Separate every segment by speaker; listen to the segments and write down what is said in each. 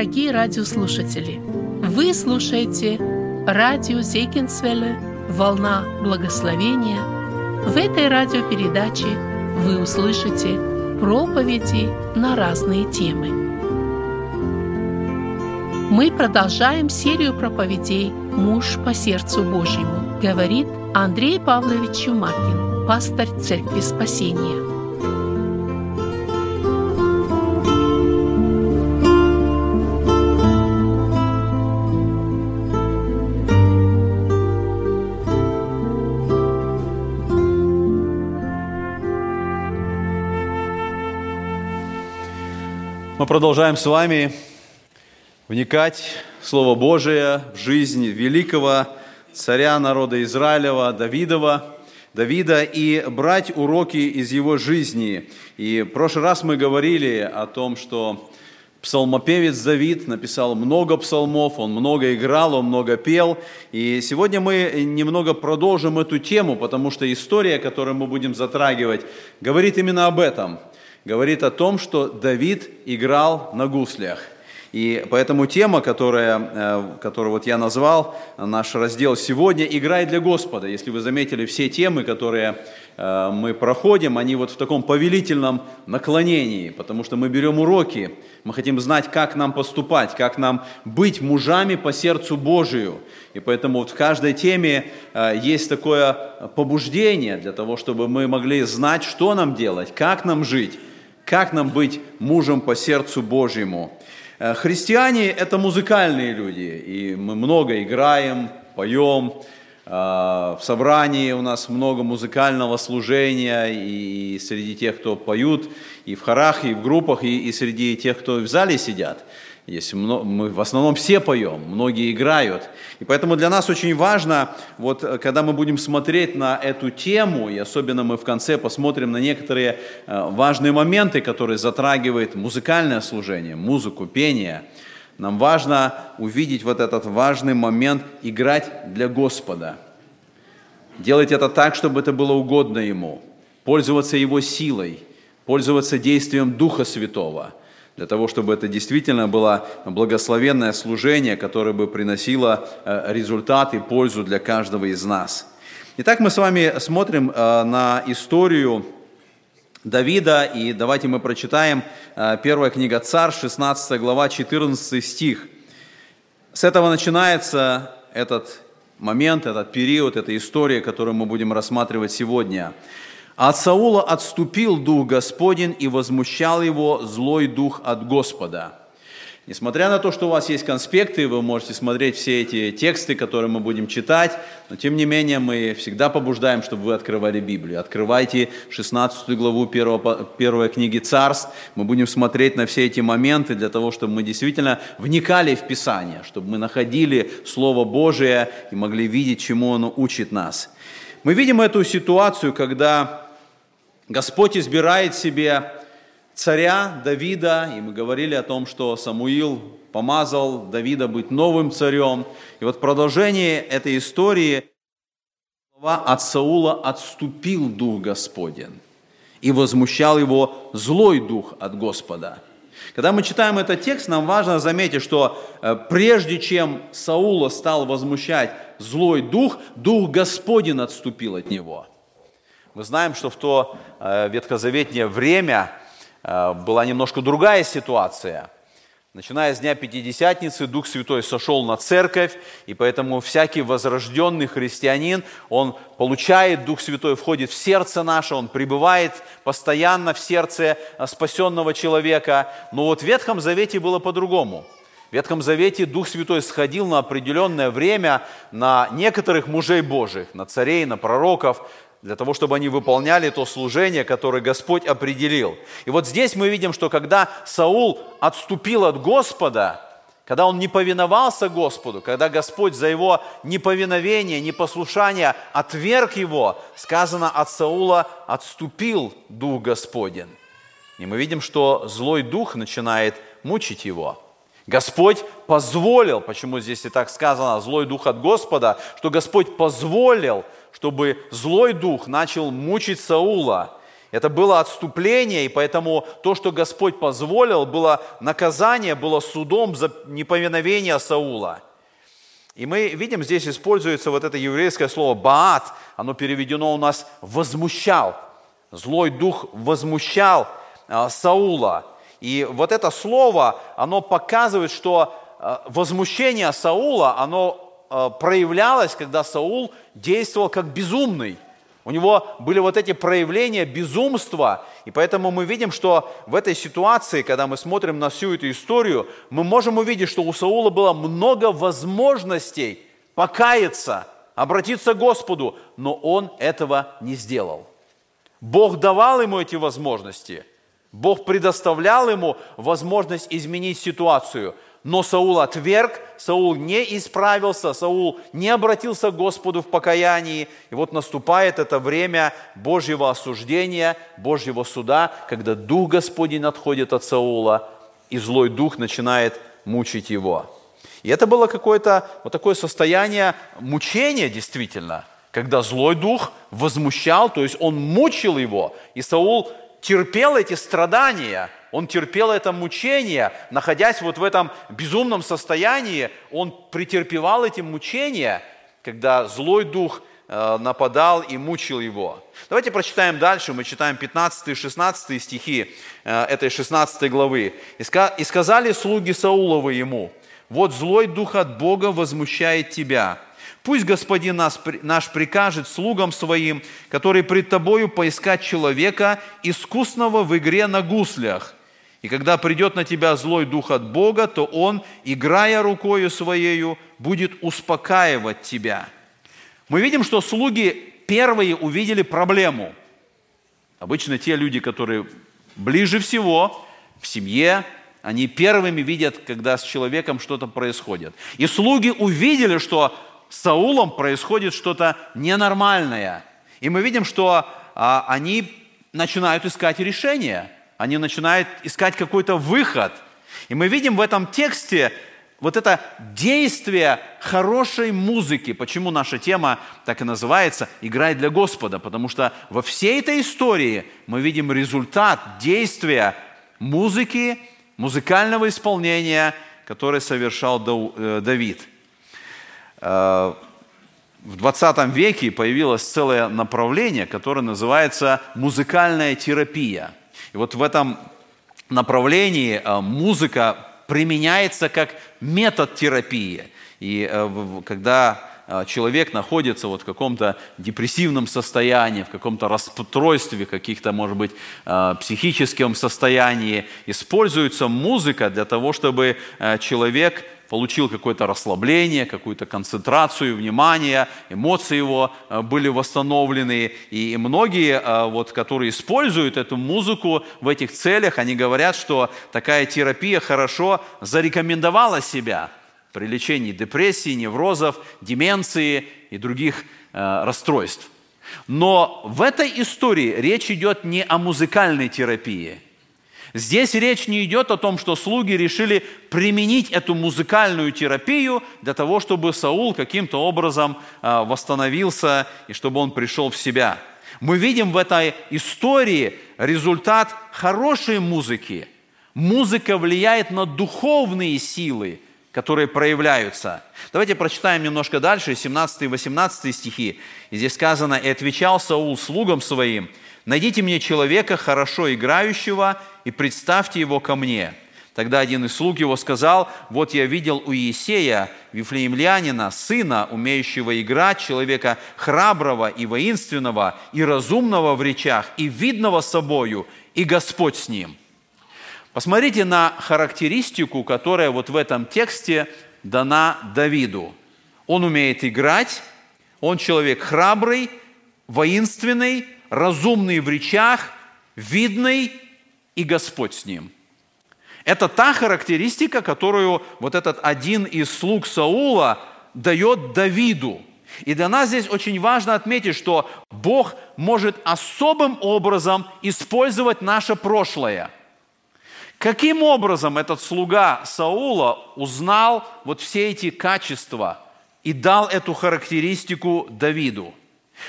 Speaker 1: дорогие радиослушатели! Вы слушаете радио Зейкинсвелле «Волна благословения». В этой радиопередаче вы услышите проповеди на разные темы. Мы продолжаем серию проповедей «Муж по сердцу Божьему», говорит Андрей Павлович Чумакин, пастор Церкви Спасения.
Speaker 2: Мы продолжаем с вами вникать в Слово Божие, в жизнь великого царя народа Израилева Давидова, Давида и брать уроки из его жизни. И в прошлый раз мы говорили о том, что псалмопевец Давид написал много псалмов, он много играл, он много пел. И сегодня мы немного продолжим эту тему, потому что история, которую мы будем затрагивать, говорит именно об этом – говорит о том, что Давид играл на гуслях. И поэтому тема, которая, э, которую вот я назвал, наш раздел сегодня, «Играй для Господа». Если вы заметили, все темы, которые э, мы проходим, они вот в таком повелительном наклонении, потому что мы берем уроки, мы хотим знать, как нам поступать, как нам быть мужами по сердцу Божию. И поэтому вот в каждой теме э, есть такое побуждение для того, чтобы мы могли знать, что нам делать, как нам жить как нам быть мужем по сердцу Божьему? Э, христиане – это музыкальные люди, и мы много играем, поем. Э, в собрании у нас много музыкального служения, и среди тех, кто поют, и в хорах, и в группах, и, и среди тех, кто в зале сидят – есть, мы в основном все поем, многие играют. И поэтому для нас очень важно, вот э, когда мы будем смотреть на эту тему, и особенно мы в конце посмотрим на некоторые э, важные моменты, которые затрагивают музыкальное служение, музыку, пение, нам важно увидеть вот этот важный момент играть для Господа. Делать это так, чтобы это было угодно Ему, пользоваться Его силой, пользоваться действием Духа Святого – для того, чтобы это действительно было благословенное служение, которое бы приносило э, результат и пользу для каждого из нас. Итак, мы с вами смотрим э, на историю Давида, и давайте мы прочитаем э, первая книга Царь, 16 глава, 14 стих. С этого начинается этот момент, этот период, эта история, которую мы будем рассматривать сегодня. От Саула отступил дух Господень и возмущал его злой дух от Господа. Несмотря на то, что у вас есть конспекты, вы можете смотреть все эти тексты, которые мы будем читать, но тем не менее мы всегда побуждаем, чтобы вы открывали Библию. Открывайте 16 главу 1, 1 книги Царств. Мы будем смотреть на все эти моменты для того, чтобы мы действительно вникали в Писание, чтобы мы находили Слово Божие и могли видеть, чему оно учит нас. Мы видим эту ситуацию, когда Господь избирает себе царя Давида, и мы говорили о том, что Самуил помазал Давида быть новым царем. И вот в продолжении этой истории от Саула отступил Дух Господен и возмущал его злой дух от Господа. Когда мы читаем этот текст, нам важно заметить, что э, прежде чем Саула стал возмущать злой дух, Дух Господень отступил от него – мы знаем, что в то э, ветхозаветнее время э, была немножко другая ситуация. Начиная с Дня Пятидесятницы, Дух Святой сошел на церковь, и поэтому всякий возрожденный христианин, он получает Дух Святой, входит в сердце наше, он пребывает постоянно в сердце э, спасенного человека. Но вот в Ветхом Завете было по-другому. В Ветхом Завете Дух Святой сходил на определенное время на некоторых мужей Божьих, на царей, на пророков, для того, чтобы они выполняли то служение, которое Господь определил. И вот здесь мы видим, что когда Саул отступил от Господа, когда он не повиновался Господу, когда Господь за его неповиновение, непослушание отверг его, сказано от Саула отступил Дух Господен. И мы видим, что злой дух начинает мучить его. Господь позволил, почему здесь и так сказано, злой дух от Господа, что Господь позволил чтобы злой дух начал мучить Саула. Это было отступление, и поэтому то, что Господь позволил, было наказание, было судом за неповиновение Саула. И мы видим, здесь используется вот это еврейское слово «баат», оно переведено у нас «возмущал». Злой дух возмущал а, Саула. И вот это слово, оно показывает, что а, возмущение Саула, оно проявлялось, когда Саул действовал как безумный – у него были вот эти проявления безумства, и поэтому мы видим, что в этой ситуации, когда мы смотрим на всю эту историю, мы можем увидеть, что у Саула было много возможностей покаяться, обратиться к Господу, но он этого не сделал. Бог давал ему эти возможности, Бог предоставлял ему возможность изменить ситуацию – но Саул отверг, Саул не исправился, Саул не обратился к Господу в покаянии. И вот наступает это время Божьего осуждения, Божьего суда, когда Дух Господень отходит от Саула, и злой дух начинает мучить его. И это было какое-то вот такое состояние мучения действительно, когда злой дух возмущал, то есть он мучил его, и Саул терпел эти страдания – он терпел это мучение, находясь вот в этом безумном состоянии, он претерпевал эти мучения, когда злой дух э, нападал и мучил его. Давайте прочитаем дальше, мы читаем 15 и 16 стихи э, этой 16 главы. «И сказали слуги Сауловы ему, вот злой дух от Бога возмущает тебя, Пусть Господин нас, наш прикажет слугам своим, которые пред Тобою поискать человека, искусного в игре на гуслях, и когда придет на тебя злой дух от Бога, то он, играя рукою своею, будет успокаивать тебя. Мы видим, что слуги первые увидели проблему. Обычно те люди, которые ближе всего в семье, они первыми видят, когда с человеком что-то происходит. И слуги увидели, что с Саулом происходит что-то ненормальное. И мы видим, что а, они начинают искать решение – они начинают искать какой-то выход. И мы видим в этом тексте вот это действие хорошей музыки. Почему наша тема так и называется «Играй для Господа»? Потому что во всей этой истории мы видим результат действия музыки, музыкального исполнения, которое совершал э, Давид. Э, в 20 веке появилось целое направление, которое называется музыкальная терапия – и вот в этом направлении э, музыка применяется как метод терапии. И э, когда э, человек находится вот в каком-то депрессивном состоянии, в каком-то расстройстве, каких-то, может быть, психическом состоянии, используется музыка для того, чтобы человек получил какое-то расслабление, какую-то концентрацию внимания, эмоции его э, были восстановлены. И многие, э, вот, которые используют эту музыку в этих целях, они говорят, что такая терапия хорошо зарекомендовала себя при лечении депрессии, неврозов, деменции и других э, расстройств. Но в этой истории речь идет не о музыкальной терапии – Здесь речь не идет о том, что слуги решили применить эту музыкальную терапию для того, чтобы Саул каким-то образом а, восстановился и чтобы он пришел в себя. Мы видим в этой истории результат хорошей музыки. Музыка влияет на духовные силы, которые проявляются. Давайте прочитаем немножко дальше, 17 и 18 стихи. И здесь сказано, «И отвечал Саул слугам своим, найдите мне человека, хорошо играющего, и представьте его ко мне». Тогда один из слуг его сказал, «Вот я видел у Иисея, вифлеемлянина, сына, умеющего играть, человека храброго и воинственного, и разумного в речах, и видного собою, и Господь с ним». Посмотрите на характеристику, которая вот в этом тексте дана Давиду. Он умеет играть, он человек храбрый, воинственный, разумный в речах, видный и Господь с ним. Это та характеристика, которую вот этот один из слуг Саула дает Давиду. И для нас здесь очень важно отметить, что Бог может особым образом использовать наше прошлое. Каким образом этот слуга Саула узнал вот все эти качества и дал эту характеристику Давиду?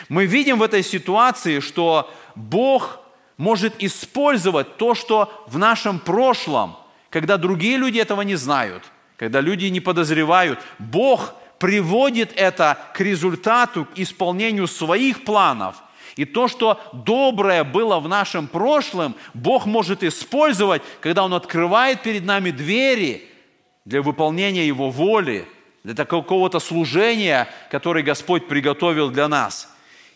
Speaker 2: Мы видим в этой ситуации, что Бог может использовать то, что в нашем прошлом, когда другие люди этого не знают, когда люди не подозревают, Бог приводит это к результату, к исполнению своих планов. И то, что доброе было в нашем прошлом, Бог может использовать, когда Он открывает перед нами двери для выполнения Его воли, для какого-то служения, которое Господь приготовил для нас.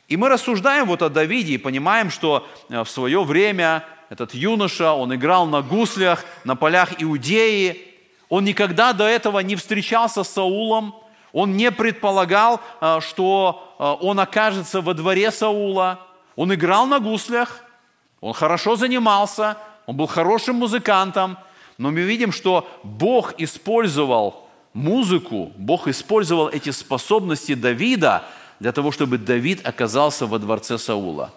Speaker 2: И мы рассуждаем вот о Давиде и понимаем, что э, в свое время этот юноша, он играл на гуслях, на полях Иудеи. Он никогда до этого не встречался с Саулом. Он не предполагал, э, что э, он окажется во дворе Саула. Он играл на гуслях, он хорошо занимался, он был хорошим музыкантом. Но мы видим, что Бог использовал музыку, Бог использовал эти способности Давида – для того, чтобы Давид оказался во дворце Саула.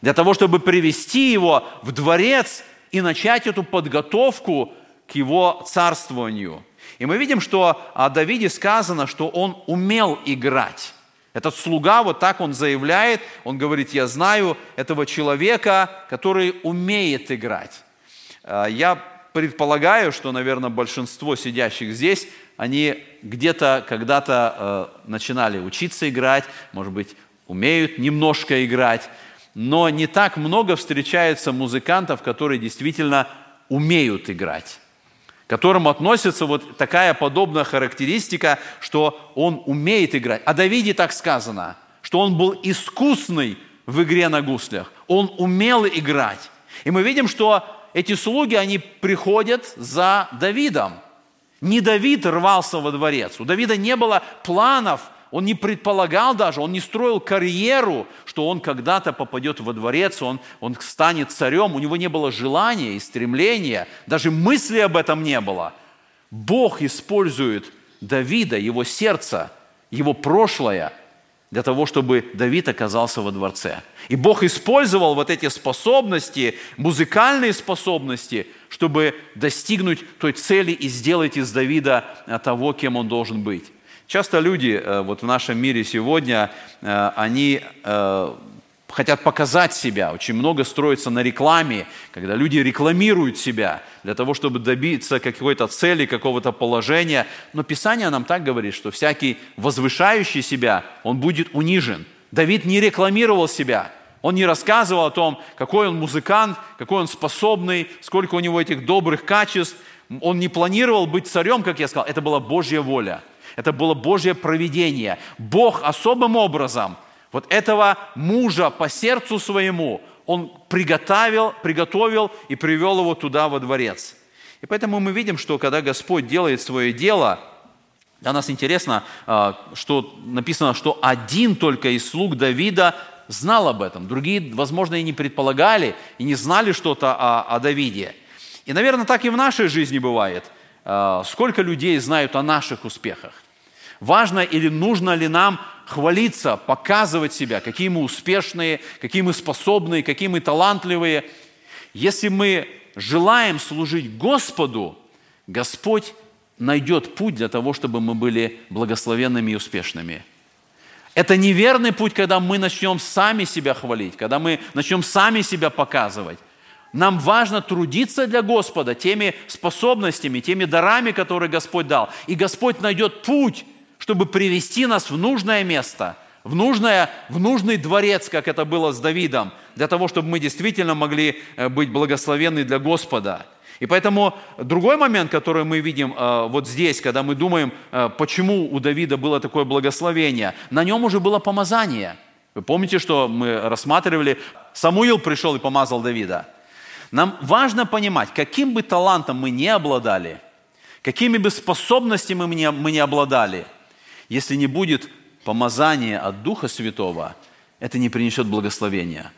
Speaker 2: Для того, чтобы привести его в дворец и начать эту подготовку к его царствованию. И мы видим, что о Давиде сказано, что он умел играть. Этот слуга, вот так он заявляет, он говорит, я знаю этого человека, который умеет играть. А, я предполагаю, что, наверное, большинство сидящих здесь они где-то когда-то э, начинали учиться играть, может быть, умеют немножко играть, но не так много встречается музыкантов, которые действительно умеют играть, к которым относится вот такая подобная характеристика, что он умеет играть. О Давиде так сказано, что он был искусный в игре на гуслях, он умел играть. И мы видим, что эти слуги, они приходят за Давидом. Не Давид рвался во дворец. У Давида не было планов, он не предполагал даже, он не строил карьеру, что он когда-то попадет во дворец, он, он станет царем. У него не было желания и стремления, даже мысли об этом не было. Бог использует Давида, его сердце, его прошлое – для того, чтобы Давид оказался во дворце. И Бог использовал вот эти способности, музыкальные способности, чтобы достигнуть той цели и сделать из Давида э, того, кем он должен быть. Часто люди э, вот в нашем мире сегодня, э, они хотят показать себя. Очень много строится на рекламе, когда люди рекламируют себя для того, чтобы добиться какой-то цели, какого-то положения. Но Писание нам так говорит, что всякий возвышающий себя, он будет унижен. Давид не рекламировал себя. Он не рассказывал о том, какой он музыкант, какой он способный, сколько у него этих добрых качеств. Он не планировал быть царем, как я сказал. Это была Божья воля. Это было Божье провидение. Бог особым образом вот этого мужа по сердцу своему он приготовил, приготовил и привел его туда, во дворец. И поэтому мы видим, что когда Господь делает свое дело, для нас интересно, а, что написано, что один только из слуг Давида знал об этом. Другие, возможно, и не предполагали, и не знали что-то о, о Давиде. И, наверное, так и в нашей жизни бывает. А, сколько людей знают о наших успехах? Важно или нужно ли нам хвалиться, показывать себя, какие мы успешные, какие мы способные, какие мы талантливые. Если мы желаем служить Господу, Господь найдет путь для того, чтобы мы были благословенными и успешными. Это неверный путь, когда мы начнем сами себя хвалить, когда мы начнем сами себя показывать. Нам важно трудиться для Господа теми способностями, теми дарами, которые Господь дал. И Господь найдет путь чтобы привести нас в нужное место, в, нужное, в нужный дворец, как это было с Давидом, для того, чтобы мы действительно могли э, быть благословенны для Господа. И поэтому другой момент, который мы видим э, вот здесь, когда мы думаем, э, почему у Давида было такое благословение, на нем уже было помазание. Вы помните, что мы рассматривали? Самуил пришел и помазал Давида. Нам важно понимать, каким бы талантом мы не обладали, какими бы способностями мы не, мы не обладали – если не будет помазания от Духа Святого, это не принесет благословения.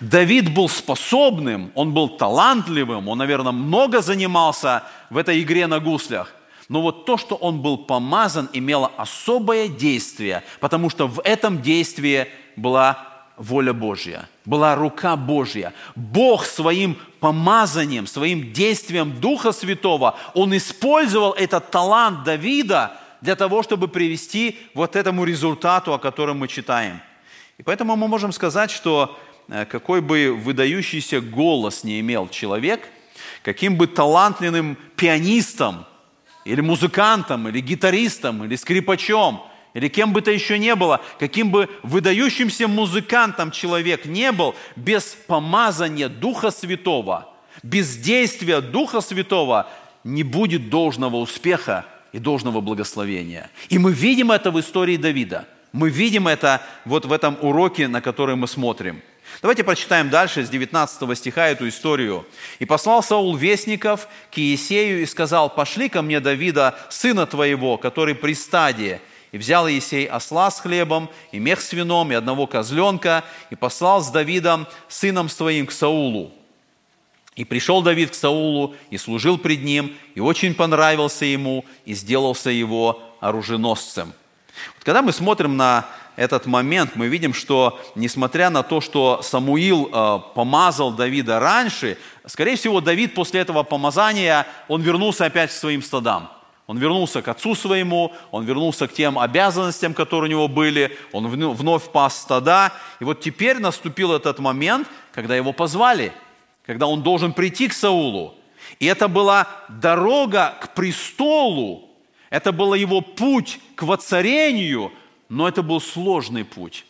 Speaker 2: Давид был способным, он был талантливым, он, наверное, много занимался в этой игре на гуслях. Но вот то, что он был помазан, имело особое действие, потому что в этом действии была воля Божья, была рука Божья. Бог своим помазанием, своим действием Духа Святого, он использовал этот талант Давида – для того, чтобы привести вот этому результату, о котором мы читаем. И поэтому мы можем сказать, что э, какой бы выдающийся голос не имел человек, каким бы талантливым пианистом или музыкантом, или гитаристом, или скрипачом, или кем бы то еще не было, каким бы выдающимся музыкантом человек не был, без помазания Духа Святого, без действия Духа Святого не будет должного успеха и должного благословения. И мы видим это в истории Давида. Мы видим это вот в этом уроке, на который мы смотрим. Давайте прочитаем дальше с 19 стиха эту историю. «И послал Саул вестников к Иесею и сказал, «Пошли ко мне Давида, сына твоего, который при стадии». И взял Иесей осла с хлебом, и мех с вином, и одного козленка, и послал с Давидом, сыном своим, к Саулу. И пришел Давид к Саулу, и служил пред ним, и очень понравился ему, и сделался его оруженосцем. Вот когда мы смотрим на этот момент, мы видим, что несмотря на то, что Самуил э, помазал Давида раньше, скорее всего, Давид после этого помазания, он вернулся опять к своим стадам. Он вернулся к отцу своему, он вернулся к тем обязанностям, которые у него были, он вновь пас стада. И вот теперь наступил этот момент, когда его позвали – когда он должен прийти к Саулу. И это была дорога к престолу, это был его путь к воцарению, но это был сложный путь.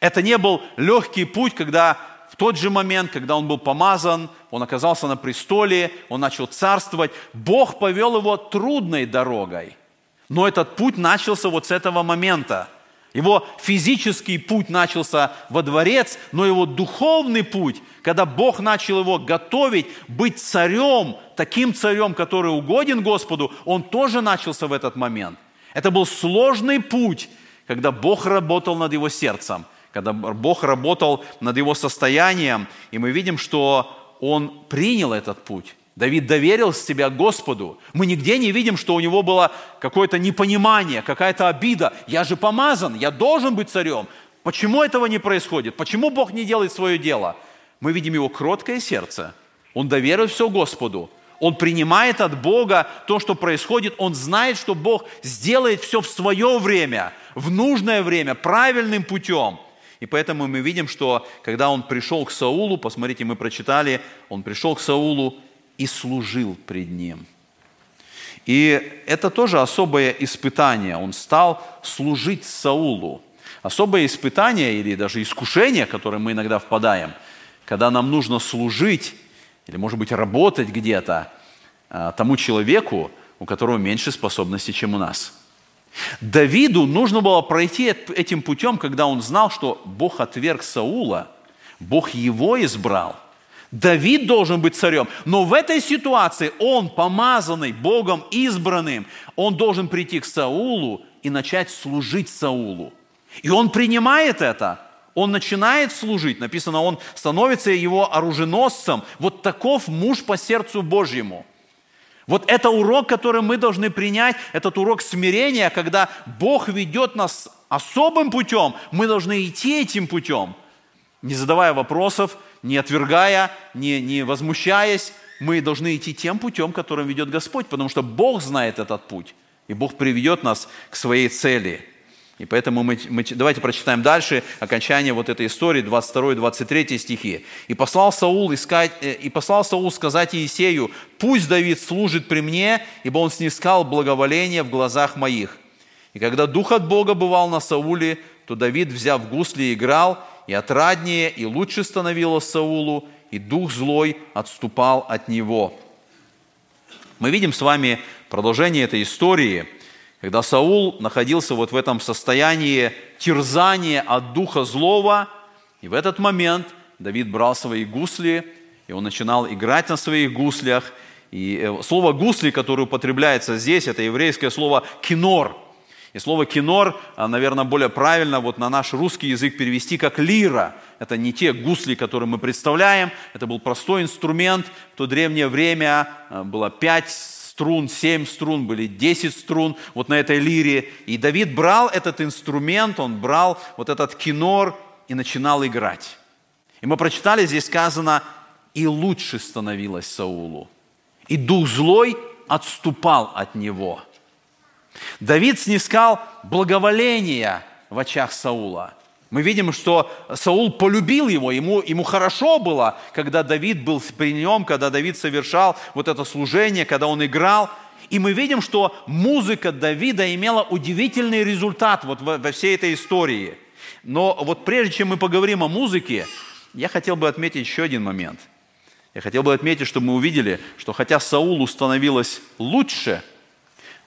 Speaker 2: Это не был легкий путь, когда в тот же момент, когда он был помазан, он оказался на престоле, он начал царствовать, Бог повел его трудной дорогой. Но этот путь начался вот с этого момента. Его физический путь начался во дворец, но его духовный путь, когда Бог начал его готовить, быть царем, таким царем, который угоден Господу, он тоже начался в этот момент. Это был сложный путь, когда Бог работал над его сердцем, когда Бог работал над его состоянием, и мы видим, что он принял этот путь. Давид доверил себя Господу. Мы нигде не видим, что у него было какое-то непонимание, какая-то обида. Я же помазан, я должен быть царем. Почему этого не происходит? Почему Бог не делает свое дело? Мы видим его кроткое сердце. Он доверил все Господу. Он принимает от Бога то, что происходит. Он знает, что Бог сделает все в свое время, в нужное время, правильным путем. И поэтому мы видим, что когда он пришел к Саулу, посмотрите, мы прочитали, он пришел к Саулу, и служил пред ним. И это тоже особое испытание. Он стал служить Саулу. Особое испытание или даже искушение, которое мы иногда впадаем, когда нам нужно служить или, может быть, работать где-то а, тому человеку, у которого меньше способностей, чем у нас. Давиду нужно было пройти этим путем, когда он знал, что Бог отверг Саула, Бог его избрал – Давид должен быть царем. Но в этой ситуации он, помазанный Богом, избранным, он должен прийти к Саулу и начать служить Саулу. И он принимает это. Он начинает служить. Написано, он становится его оруженосцем. Вот таков муж по сердцу Божьему. Вот это урок, который мы должны принять, этот урок смирения, когда Бог ведет нас особым путем, мы должны идти этим путем, не задавая вопросов, не отвергая, не, не возмущаясь, мы должны идти тем путем, которым ведет Господь, потому что Бог знает этот путь, и Бог приведет нас к своей цели. И поэтому мы, мы давайте прочитаем дальше окончание вот этой истории, 22-23 стихи. «И послал, Саул искать, э, «И послал Саул сказать Иисею, пусть Давид служит при мне, ибо он снискал благоволение в глазах моих. И когда Дух от Бога бывал на Сауле, то Давид, взяв гусли, играл, и отраднее, и лучше становилось Саулу, и дух злой отступал от него. Мы видим с вами продолжение этой истории, когда Саул находился вот в этом состоянии терзания от духа злого, и в этот момент Давид брал свои гусли, и он начинал играть на своих гуслях. И э, слово «гусли», которое употребляется здесь, это еврейское слово «кинор», и слово «кинор», а, наверное, более правильно вот на наш русский язык перевести как «лира». Это не те гусли, которые мы представляем. Это был простой инструмент. В то древнее время а, было пять струн, семь струн, были десять струн вот на этой лире. И Давид брал этот инструмент, он брал вот этот кинор и начинал играть. И мы прочитали, здесь сказано, и лучше становилось Саулу. И дух злой отступал от него – Давид снискал благоволение в очах Саула. Мы видим, что Саул полюбил его, ему, ему хорошо было, когда Давид был при нем, когда Давид совершал вот это служение, когда он играл. И мы видим, что музыка Давида имела удивительный результат вот во, во всей этой истории. Но вот прежде чем мы поговорим о музыке, я хотел бы отметить еще один момент. Я хотел бы отметить, чтобы мы увидели, что хотя Саулу становилось лучше,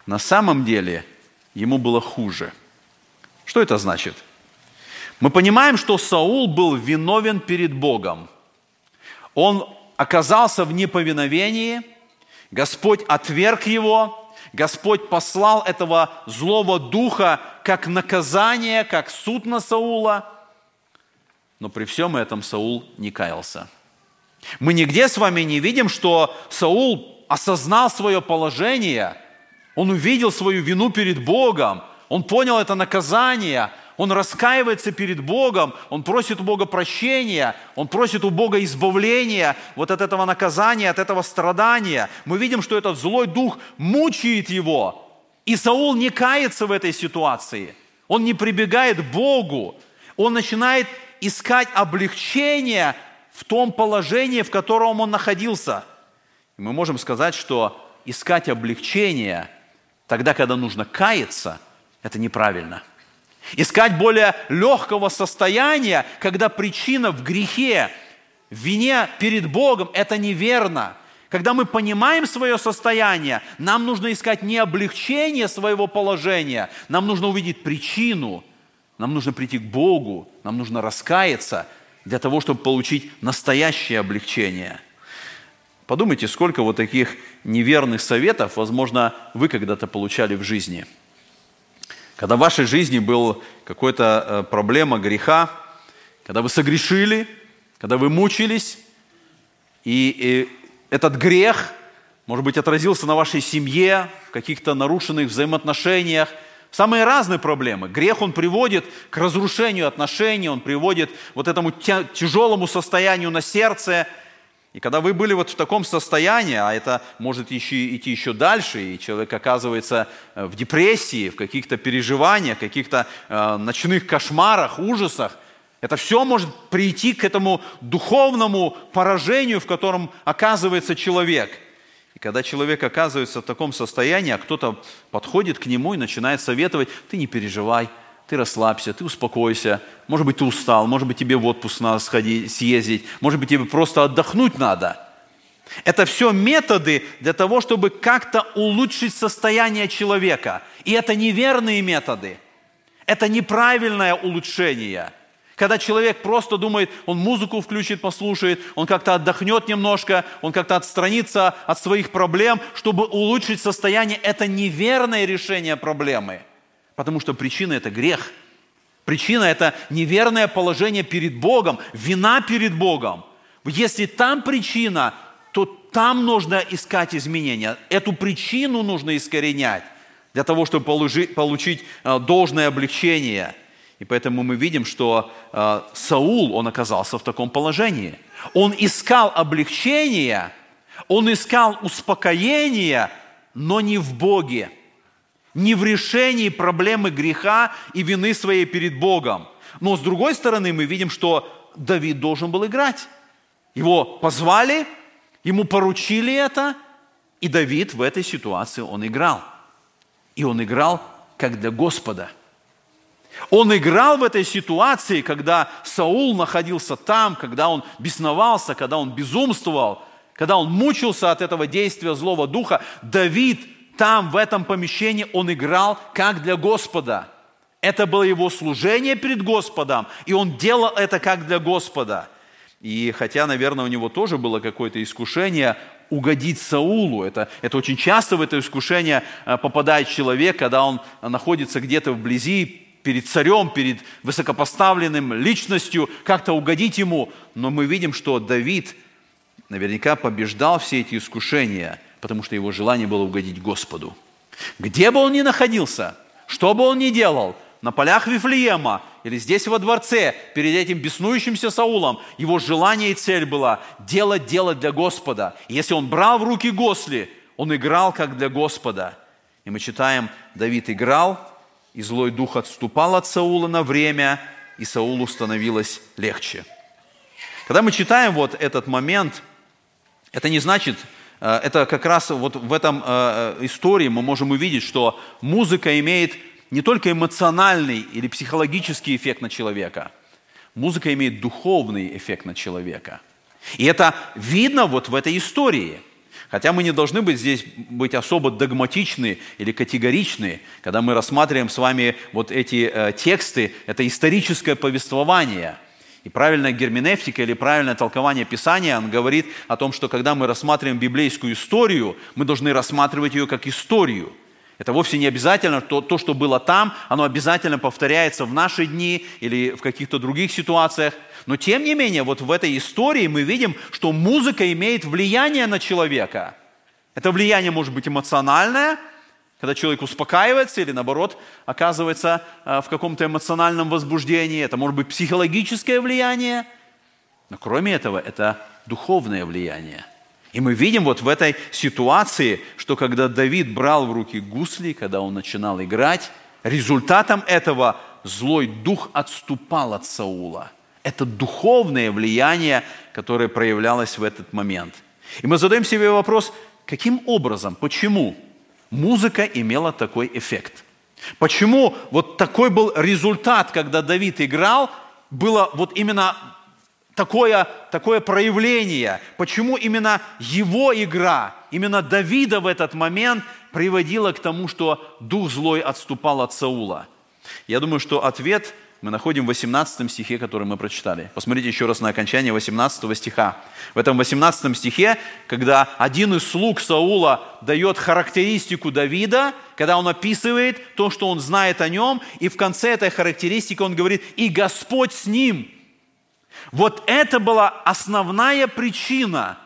Speaker 2: на самом деле ему было хуже. Что это значит? Мы понимаем, что Саул был виновен перед Богом. Он оказался в неповиновении, Господь отверг его, Господь послал этого злого духа как наказание, как суд на Саула. Но при всем этом Саул не каялся. Мы нигде с вами не видим, что Саул осознал свое положение, он увидел свою вину перед Богом, он понял это наказание, он раскаивается перед Богом, он просит у Бога прощения, он просит у Бога избавления вот от этого наказания, от этого страдания. Мы видим, что этот злой дух мучает его. И Саул не кается в этой ситуации. Он не прибегает к Богу. Он начинает искать облегчение в том положении, в котором он находился. И мы можем сказать, что искать облегчение тогда, когда нужно каяться, это неправильно – Искать более легкого состояния, когда причина в грехе, в вине перед Богом, это неверно. Когда мы понимаем свое состояние, нам нужно искать не облегчение своего положения, нам нужно увидеть причину, нам нужно прийти к Богу, нам нужно раскаяться для того, чтобы получить настоящее облегчение. Подумайте, сколько вот таких неверных советов, возможно, вы когда-то получали в жизни – когда в вашей жизни была какая-то э, проблема греха, когда вы согрешили, когда вы мучились, и, и этот грех, может быть, отразился на вашей семье, в каких-то нарушенных взаимоотношениях, самые разные проблемы. Грех, он приводит к разрушению отношений, он приводит вот этому тяжелому состоянию на сердце – и когда вы были вот в таком состоянии, а это может идти, идти еще дальше, и человек оказывается э, в депрессии, в каких-то переживаниях, каких-то э, ночных кошмарах, ужасах, это все может прийти к этому духовному поражению, в котором оказывается человек. И когда человек оказывается в таком состоянии, а кто-то подходит к нему и начинает советовать, ты не переживай, ты расслабься, ты успокойся, может быть, ты устал, может быть, тебе в отпуск надо сходить, съездить, может быть, тебе просто отдохнуть надо. Это все методы для того, чтобы как-то улучшить состояние человека. И это неверные методы. Это неправильное улучшение. Когда человек просто думает, он музыку включит, послушает, он как-то отдохнет немножко, он как-то отстранится от своих проблем, чтобы улучшить состояние, это неверное решение проблемы – Потому что причина – это грех. Причина – это неверное положение перед Богом, вина перед Богом. Если там причина, то там нужно искать изменения. Эту причину нужно искоренять для того, чтобы получить э, должное облегчение. И поэтому мы видим, что э, Саул, он оказался в таком положении. Он искал облегчения, он искал успокоения, но не в Боге не в решении проблемы греха и вины своей перед Богом. Но с другой стороны, мы видим, что Давид должен был играть. Его позвали, ему поручили это, и Давид в этой ситуации, он играл. И он играл как для Господа. Он играл в этой ситуации, когда Саул находился там, когда он бесновался, когда он безумствовал, когда он мучился от этого действия злого духа. Давид там, в этом помещении, он играл как для Господа. Это было его служение перед Господом, и он делал это как для Господа. И хотя, наверное, у него тоже было какое-то искушение угодить Саулу, это, это очень часто в это искушение э, попадает человек, когда он находится где-то вблизи, перед царем, перед высокопоставленным личностью, как-то угодить ему. Но мы видим, что Давид наверняка побеждал все эти искушения – потому что его желание было угодить Господу. Где бы он ни находился, что бы он ни делал, на полях Вифлеема или здесь во дворце, перед этим беснующимся Саулом, его желание и цель была делать дело для Господа. И если он брал в руки госли, он играл как для Господа. И мы читаем, Давид играл, и злой дух отступал от Саула на время, и Саулу становилось легче. Когда мы читаем вот этот момент, это не значит, это как раз вот в этом э, истории мы можем увидеть, что музыка имеет не только эмоциональный или психологический эффект на человека, музыка имеет духовный эффект на человека. И это видно вот в этой истории. Хотя мы не должны быть здесь быть особо догматичны или категоричны, когда мы рассматриваем с вами вот эти э, тексты, это историческое повествование. И правильная герменевтика или правильное толкование Писания, он говорит о том, что когда мы рассматриваем библейскую историю, мы должны рассматривать ее как историю – это вовсе не обязательно, то, то, что было там, оно обязательно повторяется в наши дни или в каких-то других ситуациях. Но тем не менее, вот в этой истории мы видим, что музыка имеет влияние на человека. Это влияние может быть эмоциональное, когда человек успокаивается или наоборот оказывается э, в каком-то эмоциональном возбуждении. Это может быть психологическое влияние. Но кроме этого, это духовное влияние – и мы видим вот в этой ситуации, что когда Давид брал в руки гусли, когда он начинал играть, результатом этого злой дух отступал от Саула. Это духовное влияние, которое проявлялось в этот момент. И мы задаем себе вопрос, каким образом, почему музыка имела такой эффект? Почему вот такой был результат, когда Давид играл, было вот именно такое, такое проявление, почему именно его игра, именно Давида в этот момент приводила к тому, что дух злой отступал от Саула. Я думаю, что ответ мы находим в 18 стихе, который мы прочитали. Посмотрите еще раз на окончание 18 стиха. В этом 18 стихе, когда один из слуг Саула дает характеристику Давида, когда он описывает то, что он знает о нем, и в конце этой характеристики он говорит, и Господь с ним – вот это была основная причина.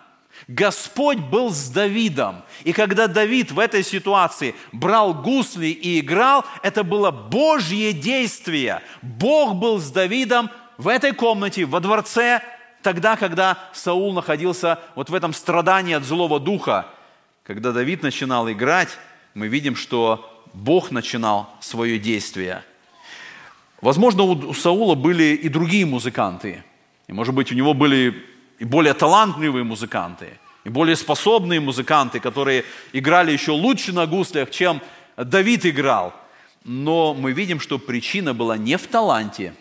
Speaker 2: Господь был с Давидом. И когда Давид в этой ситуации брал гусли и играл, это было Божье действие. Бог был с Давидом в этой комнате, во дворце, тогда, когда Саул находился вот в этом страдании от злого духа. Когда Давид начинал играть, мы видим, что Бог начинал свое действие. Возможно, у Саула были и другие музыканты – и, может быть, у него были и более талантливые музыканты, и более способные музыканты, которые играли еще лучше на гуслях, чем Давид играл. Но мы видим, что причина была не в таланте,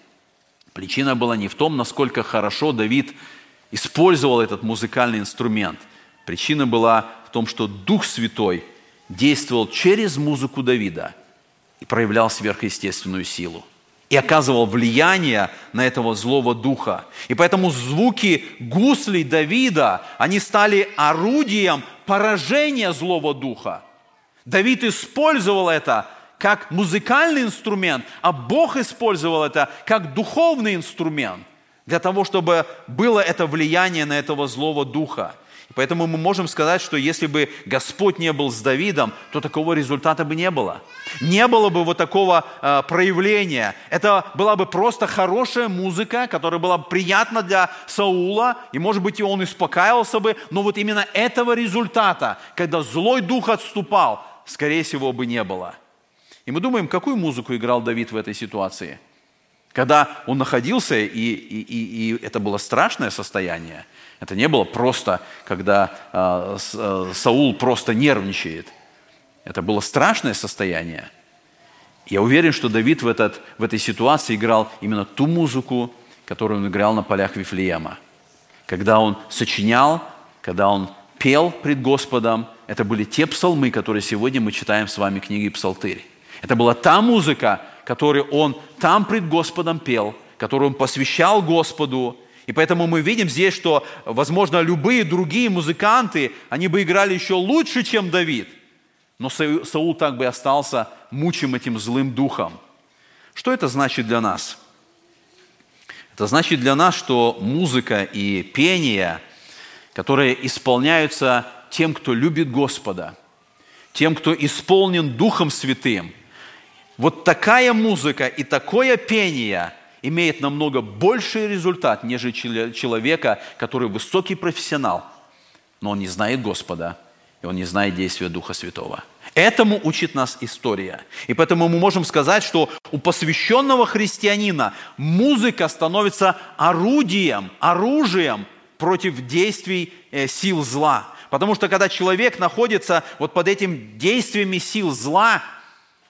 Speaker 2: причина была не в том, насколько хорошо Давид использовал этот музыкальный инструмент. Причина была в том, что Дух Святой действовал через музыку Давида и проявлял сверхъестественную силу и оказывал влияние на этого злого духа. И поэтому звуки гуслей Давида, они стали орудием поражения злого духа. Давид использовал это как музыкальный инструмент, а Бог использовал это как духовный инструмент для того, чтобы было это влияние на этого злого духа. Поэтому мы можем сказать, что если бы Господь не был с Давидом, то такого результата бы не было. Не было бы вот такого э, проявления. Это была бы просто хорошая музыка, которая была бы приятна для Саула, и, может быть, и он успокаивался бы, но вот именно этого результата, когда злой дух отступал, скорее всего, бы не было. И мы думаем, какую музыку играл Давид в этой ситуации? Когда он находился, и, и, и, и это было страшное состояние – это не было просто, когда э, э, Саул просто нервничает. Это было страшное состояние. Я уверен, что Давид в, этот, в этой ситуации играл именно ту музыку, которую он играл на полях Вифлеема. Когда он сочинял, когда он пел пред Господом, это были те псалмы, которые сегодня мы читаем с вами книги Псалтырь. Это была та музыка, которую он там пред Господом пел, которую он посвящал Господу, и поэтому мы видим здесь, что, возможно, любые другие музыканты, они бы играли еще лучше, чем Давид. Но Саул так бы остался мучим этим злым духом. Что это значит для нас? Это значит для нас, что музыка и пение, которые исполняются тем, кто любит Господа, тем, кто исполнен Духом Святым, вот такая музыка и такое пение – имеет намного больший результат, нежели человека, который высокий профессионал, но он не знает Господа и он не знает действия Духа Святого. Этому учит нас история. И поэтому мы можем сказать, что у посвященного христианина музыка становится орудием, оружием против действий э, сил зла. Потому что когда человек находится вот под этим действиями сил зла,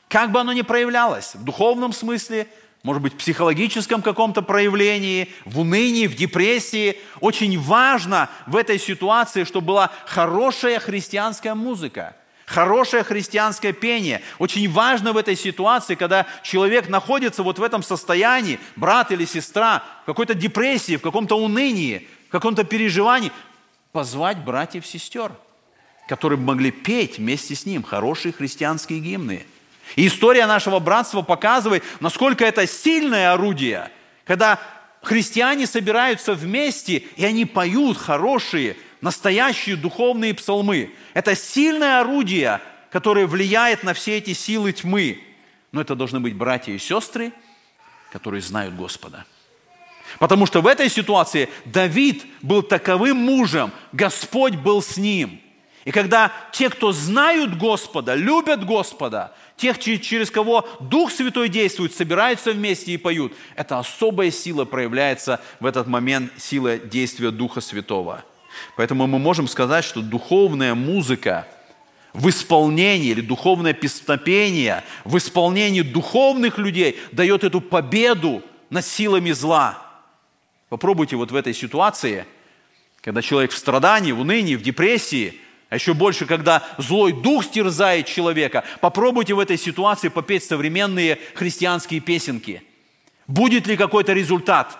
Speaker 2: как бы оно ни проявлялось, в духовном смысле, может быть, психологическом каком-то проявлении, в унынии, в депрессии. Очень важно в этой ситуации, чтобы была хорошая христианская музыка, хорошее христианское пение. Очень важно в этой ситуации, когда человек находится вот в этом состоянии, брат или сестра, в какой-то депрессии, в каком-то унынии, в каком-то переживании, позвать братьев и сестер, которые могли петь вместе с ним хорошие христианские гимны. И история нашего братства показывает, насколько это сильное орудие, когда христиане собираются вместе, и они поют хорошие, настоящие духовные псалмы. Это сильное орудие, которое влияет на все эти силы тьмы. Но это должны быть братья и сестры, которые знают Господа. Потому что в этой ситуации Давид был таковым мужем, Господь был с ним. И когда те, кто знают Господа, любят Господа, тех, через кого Дух Святой действует, собираются вместе и поют, это особая сила проявляется в этот момент, сила действия Духа Святого. Поэтому мы можем сказать, что духовная музыка в исполнении или духовное песнопение в исполнении духовных людей дает эту победу над силами зла – Попробуйте вот в этой ситуации, когда человек в страдании, в унынии, в депрессии, а еще больше, когда злой дух стерзает человека, попробуйте в этой ситуации попеть современные христианские песенки. Будет ли какой-то результат?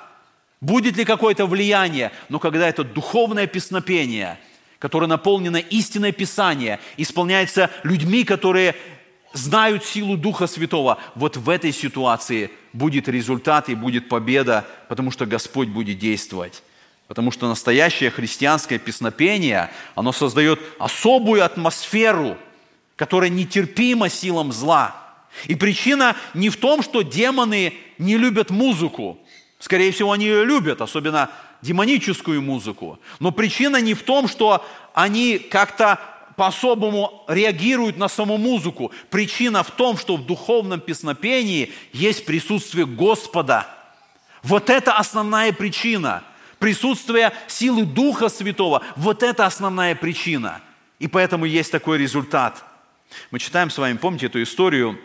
Speaker 2: Будет ли какое-то влияние? Но когда это духовное песнопение, которое наполнено истинное Писание, исполняется людьми, которые знают силу Духа Святого, вот в этой ситуации будет результат и будет победа, потому что Господь будет действовать. Потому что настоящее христианское песнопение, оно создает особую атмосферу, которая нетерпима силам зла. И причина не в том, что демоны не любят музыку. Скорее всего, они ее любят, особенно демоническую музыку. Но причина не в том, что они как-то по-особому реагируют на саму музыку. Причина в том, что в духовном песнопении есть присутствие Господа. Вот это основная причина. Присутствие силы Духа Святого. Вот это основная причина. И поэтому есть такой результат. Мы читаем с вами, помните эту историю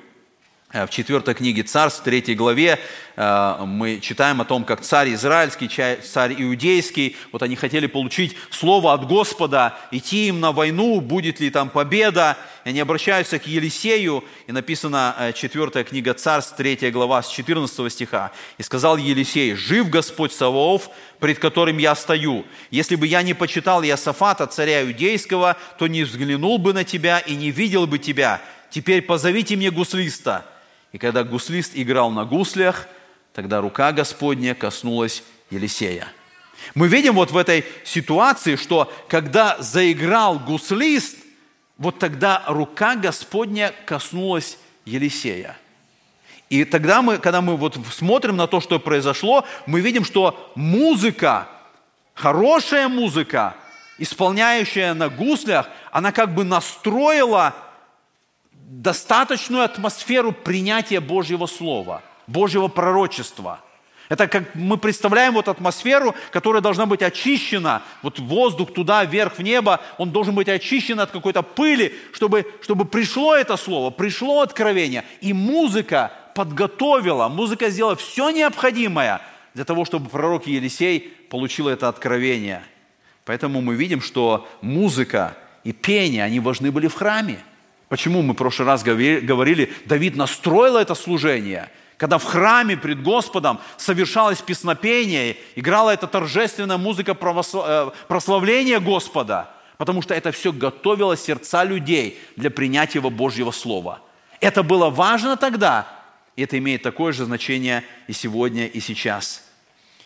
Speaker 2: в четвертой книге Царств, третьей главе, э, мы читаем о том, как царь израильский, царь иудейский, вот они хотели получить слово от Господа, идти им на войну, будет ли там победа. И они обращаются к Елисею, и написана э, четвертая книга Царств, третья глава, с 14 стиха. «И сказал Елисей, жив Господь Саваоф, пред которым я стою. Если бы я не почитал Иосафата, царя иудейского, то не взглянул бы на тебя и не видел бы тебя. Теперь позовите мне гуслиста». И когда гуслист играл на гуслях, тогда рука Господня коснулась Елисея. Мы видим вот в этой ситуации, что когда заиграл гуслист, вот тогда рука Господня коснулась Елисея. И тогда мы, когда мы вот смотрим на то, что произошло, мы видим, что музыка, хорошая музыка, исполняющая на гуслях, она как бы настроила достаточную атмосферу принятия Божьего Слова, Божьего пророчества. Это как мы представляем вот атмосферу, которая должна быть очищена, вот воздух туда, вверх, в небо, он должен быть очищен от какой-то пыли, чтобы, чтобы пришло это слово, пришло откровение. И музыка подготовила, музыка сделала все необходимое для того, чтобы пророк Елисей получил это откровение. Поэтому мы видим, что музыка и пение, они важны были в храме – Почему мы в прошлый раз говорили, Давид настроил это служение, когда в храме пред Господом совершалось песнопение, играла эта торжественная музыка э, прославления Господа, потому что это все готовило сердца людей для принятия Божьего Слова. Это было важно тогда, и это имеет такое же значение и сегодня, и сейчас.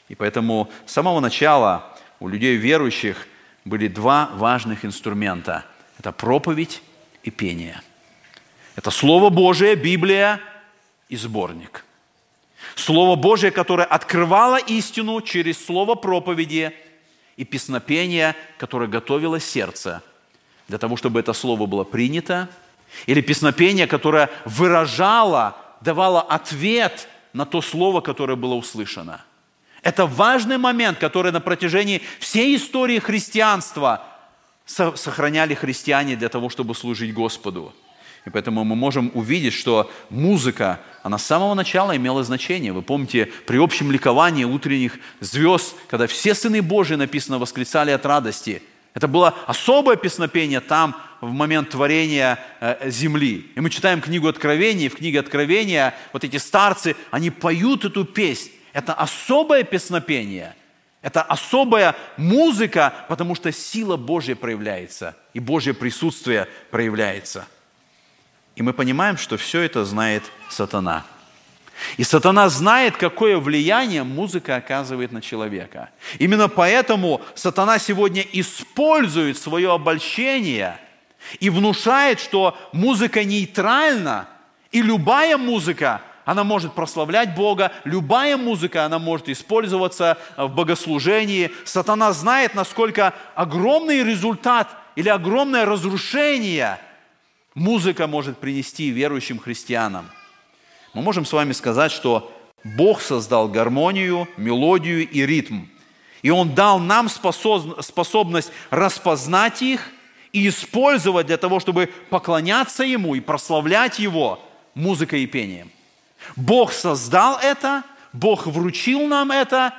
Speaker 2: И поэтому с самого начала у людей верующих были два важных инструмента. Это проповедь и пение. Это Слово Божие, Библия и сборник. Слово Божие, которое открывало истину через слово проповеди и песнопение, которое готовило сердце для того, чтобы это слово было принято, или песнопение, которое выражало, давало ответ на то слово, которое было услышано. Это важный момент, который на протяжении всей истории христианства сохраняли христиане для того, чтобы служить Господу. И поэтому мы можем увидеть, что музыка, она с самого начала имела значение. Вы помните, при общем ликовании утренних звезд, когда все сыны Божии, написано, восклицали от радости. Это было особое песнопение там, в момент творения э, земли. И мы читаем книгу Откровения, и в книге Откровения вот эти старцы, они поют эту песнь. Это особое песнопение. Это особая музыка, потому что сила Божья проявляется, и Божье присутствие проявляется – и мы понимаем, что все это знает сатана. И сатана знает, какое влияние музыка оказывает на человека. Именно поэтому сатана сегодня использует свое обольщение и внушает, что музыка нейтральна, и любая музыка, она может прославлять Бога, любая музыка, она может использоваться в богослужении. Сатана знает, насколько огромный результат или огромное разрушение – музыка может принести верующим христианам. Мы можем с вами сказать, что Бог создал гармонию, мелодию и ритм. И Он дал нам способность распознать их и использовать для того, чтобы поклоняться Ему и прославлять Его музыкой и пением. Бог создал это, Бог вручил нам это,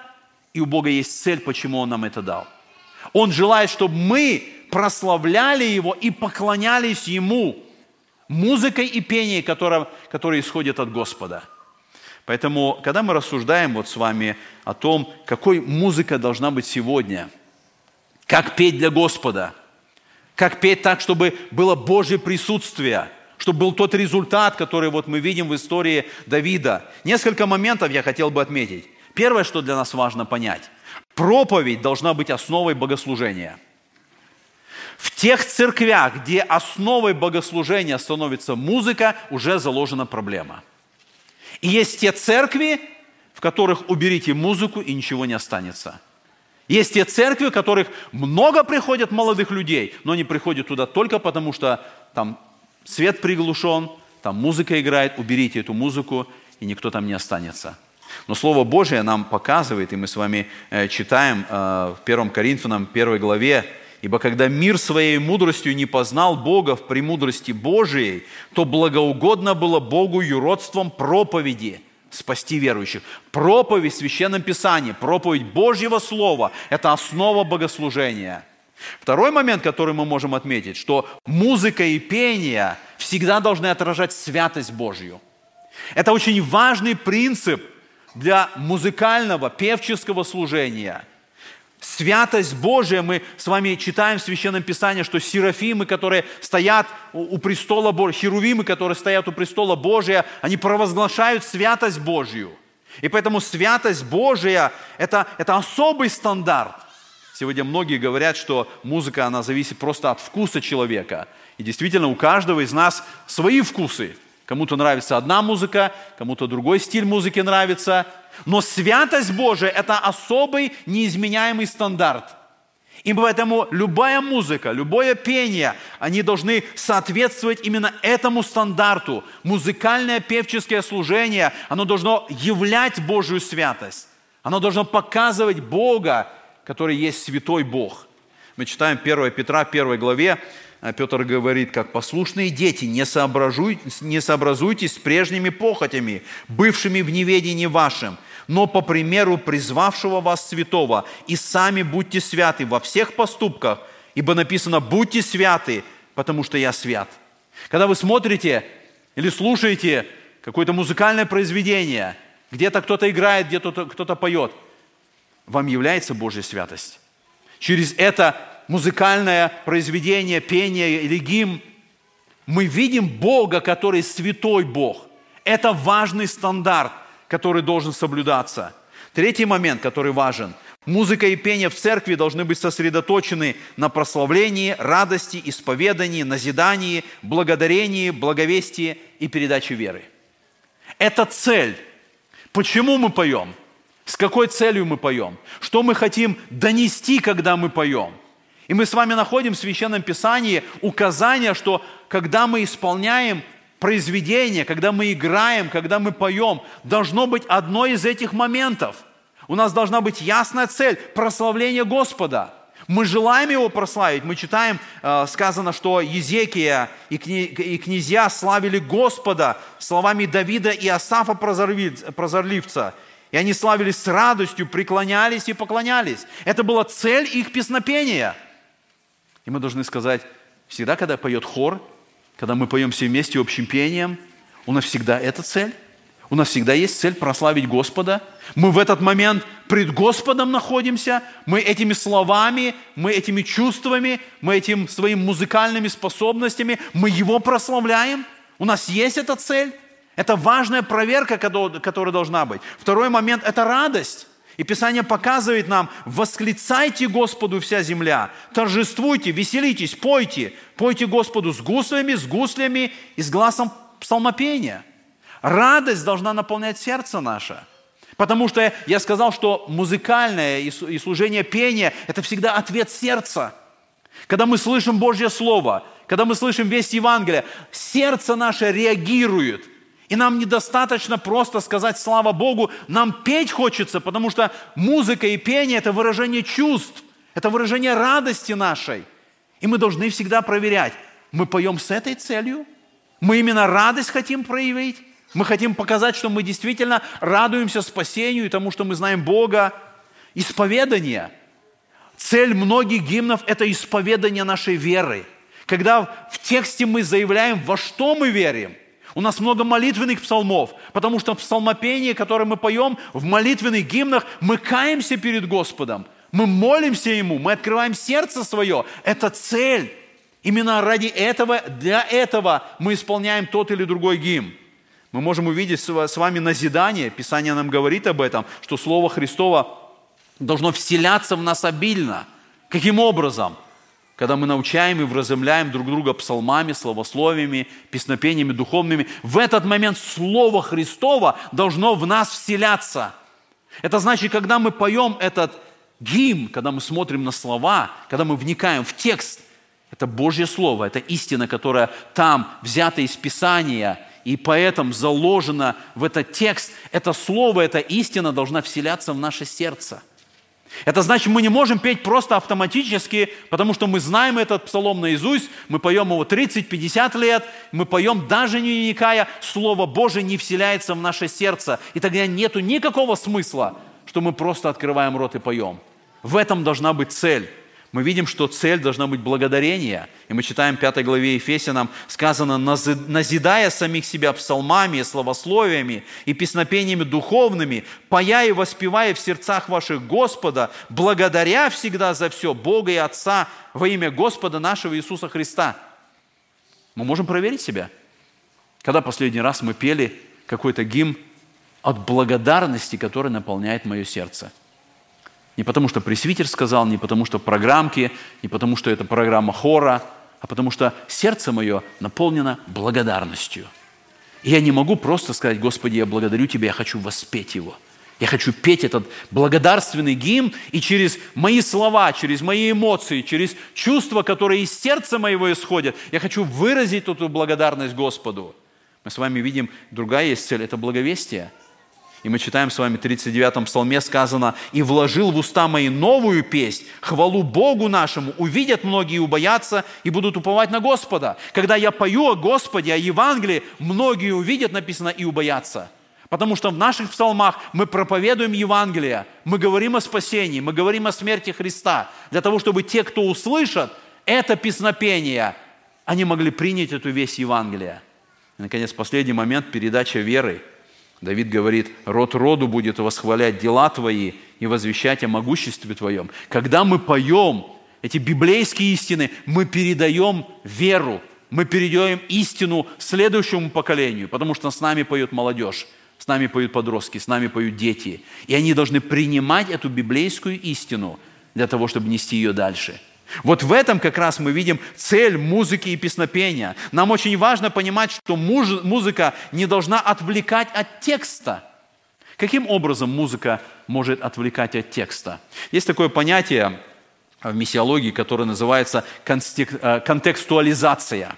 Speaker 2: и у Бога есть цель, почему Он нам это дал. Он желает, чтобы мы прославляли Его и поклонялись Ему музыкой и пением, которое, которое исходит от Господа. Поэтому, когда мы рассуждаем вот с вами о том, какой музыка должна быть сегодня, как петь для Господа, как петь так, чтобы было Божье присутствие, чтобы был тот результат, который вот мы видим в истории Давида. Несколько моментов я хотел бы отметить. Первое, что для нас важно понять. Проповедь должна быть основой богослужения – в тех церквях, где основой богослужения становится музыка, уже заложена проблема. И есть те церкви, в которых уберите музыку и ничего не останется. Есть те церкви, в которых много приходят молодых людей, но они приходят туда только потому, что там свет приглушен, там музыка играет, уберите эту музыку, и никто там не останется. Но Слово Божие нам показывает, и мы с вами э, читаем э, в 1 Коринфянам 1 главе, Ибо когда мир своей мудростью не познал Бога в премудрости Божией, то благоугодно было Богу юродством проповеди спасти верующих. Проповедь в Священном Писании, проповедь Божьего Слова – это основа богослужения. Второй момент, который мы можем отметить, что музыка и пение всегда должны отражать святость Божью. Это очень важный принцип для музыкального, певческого служения – святость Божия, мы с вами читаем в Священном Писании, что серафимы, которые стоят у престола Божия, херувимы, которые стоят у престола Божия, они провозглашают святость Божью. И поэтому святость Божия это, – это особый стандарт. Сегодня многие говорят, что музыка, она зависит просто от вкуса человека. И действительно, у каждого из нас свои вкусы. Кому-то нравится одна музыка, кому-то другой стиль музыки нравится – но святость Божия – это особый неизменяемый стандарт. И поэтому любая музыка, любое пение, они должны соответствовать именно этому стандарту. Музыкальное певческое служение, оно должно являть Божью святость. Оно должно показывать Бога, который есть святой Бог. Мы читаем 1 Петра, 1 главе, а Петр говорит, как послушные дети, не, сообразуйтесь, не сообразуйтесь с прежними похотями, бывшими в неведении вашим, но по примеру призвавшего вас святого, и сами будьте святы во всех поступках, ибо написано «будьте святы, потому что я свят». Когда вы смотрите или слушаете какое-то музыкальное произведение, где-то кто-то играет, где-то кто-то поет, вам является Божья святость. Через это музыкальное произведение, пение или гимн, мы видим Бога, который святой Бог. Это важный стандарт, который должен соблюдаться. Третий момент, который важен. Музыка и пение в церкви должны быть сосредоточены на прославлении, радости, исповедании, назидании, благодарении, благовестии и передаче веры. Это цель. Почему мы поем? С какой целью мы поем? Что мы хотим донести, когда мы поем? И мы с вами находим в Священном Писании указание, что когда мы исполняем произведение, когда мы играем, когда мы поем, должно быть одно из этих моментов. У нас должна быть ясная цель – прославление Господа. Мы желаем Его прославить. Мы читаем, э, сказано, что Езекия и, князья славили Господа словами Давида и Асафа прозорливца. И они славились с радостью, преклонялись и поклонялись. Это была цель их песнопения – и мы должны сказать, всегда, когда поет хор, когда мы поем все вместе общим пением, у нас всегда эта цель. У нас всегда есть цель прославить Господа. Мы в этот момент пред Господом находимся. Мы этими словами, мы этими чувствами, мы этим своими музыкальными способностями, мы Его прославляем. У нас есть эта цель. Это важная проверка, которая должна быть. Второй момент – это радость. И Писание показывает нам, восклицайте Господу вся земля, торжествуйте, веселитесь, пойте, пойте Господу с гуслями, с гуслями и с глазом псалмопения. Радость должна наполнять сердце наше. Потому что я сказал, что музыкальное и служение пения – это всегда ответ сердца. Когда мы слышим Божье Слово, когда мы слышим весть Евангелия, сердце наше реагирует – и нам недостаточно просто сказать «Слава Богу», нам петь хочется, потому что музыка и пение – это выражение чувств, это выражение радости нашей. И мы должны всегда проверять, мы поем с этой целью, мы именно радость хотим проявить, мы хотим показать, что мы действительно радуемся спасению и тому, что мы знаем Бога. Исповедание. Цель многих гимнов – это исповедание нашей веры. Когда в тексте мы заявляем, во что мы верим – у нас много молитвенных псалмов, потому что в псалмопении, которое мы поем, в молитвенных гимнах, мы каемся перед Господом, мы молимся Ему, мы открываем сердце свое. Это цель. Именно ради этого, для этого мы исполняем тот или другой гимн. Мы можем увидеть с вами назидание, Писание нам говорит об этом, что Слово Христово должно вселяться в нас обильно. Каким образом? Когда мы научаем и вразумляем друг друга псалмами, словословиями, песнопениями духовными, в этот момент Слово Христово должно в нас вселяться. Это значит, когда мы поем этот гимн, когда мы смотрим на слова, когда мы вникаем в текст, это Божье Слово, это истина, которая там взята из Писания, и поэтому заложена в этот текст. Это Слово, эта истина должна вселяться в наше сердце – это значит, мы не можем петь просто автоматически, потому что мы знаем этот псалом наизусть, мы поем его 30-50 лет, мы поем даже не вникая, Слово Божие не вселяется в наше сердце. И тогда нет никакого смысла, что мы просто открываем рот и поем. В этом должна быть цель мы видим, что цель должна быть благодарение. И мы читаем в 5 главе Ефесянам, сказано, «назидая самих себя псалмами, словословиями и песнопениями духовными, пая и воспевая в сердцах ваших Господа, благодаря всегда за все Бога и Отца во имя Господа нашего Иисуса Христа». Мы можем проверить себя. Когда последний раз мы пели какой-то гимн от благодарности, который наполняет мое сердце – не потому, что пресвитер сказал, не потому, что программки, не потому, что это программа хора, а потому что сердце мое наполнено благодарностью. И я не могу просто сказать, Господи, я благодарю Тебя, я хочу воспеть его. Я хочу петь этот благодарственный гимн, и через мои слова, через мои эмоции, через чувства, которые из сердца моего исходят, я хочу выразить эту благодарность Господу. Мы с вами видим, другая есть цель – это благовестие – и мы читаем с вами в 39-м псалме сказано, «И вложил в уста мои новую песнь, хвалу Богу нашему, увидят многие убоятся, и будут уповать на Господа». Когда я пою о Господе, о Евангелии, многие увидят, написано, и убоятся. Потому что в наших псалмах мы проповедуем Евангелие, мы говорим о спасении, мы говорим о смерти Христа, для того, чтобы те, кто услышат это песнопение, они могли принять эту весть Евангелия. И, наконец, последний момент – передача веры – Давид говорит, род роду будет восхвалять дела Твои и возвещать о могуществе Твоем. Когда мы поем эти библейские истины, мы передаем веру, мы передаем истину следующему поколению, потому что с нами поет молодежь, с нами поют подростки, с нами поют дети. И они должны принимать эту библейскую истину для того, чтобы нести ее дальше – вот в этом как раз мы видим цель музыки и песнопения. Нам очень важно понимать, что музыка не должна отвлекать от текста. Каким образом музыка может отвлекать от текста? Есть такое понятие в миссиологии, которая называется э, контекстуализация,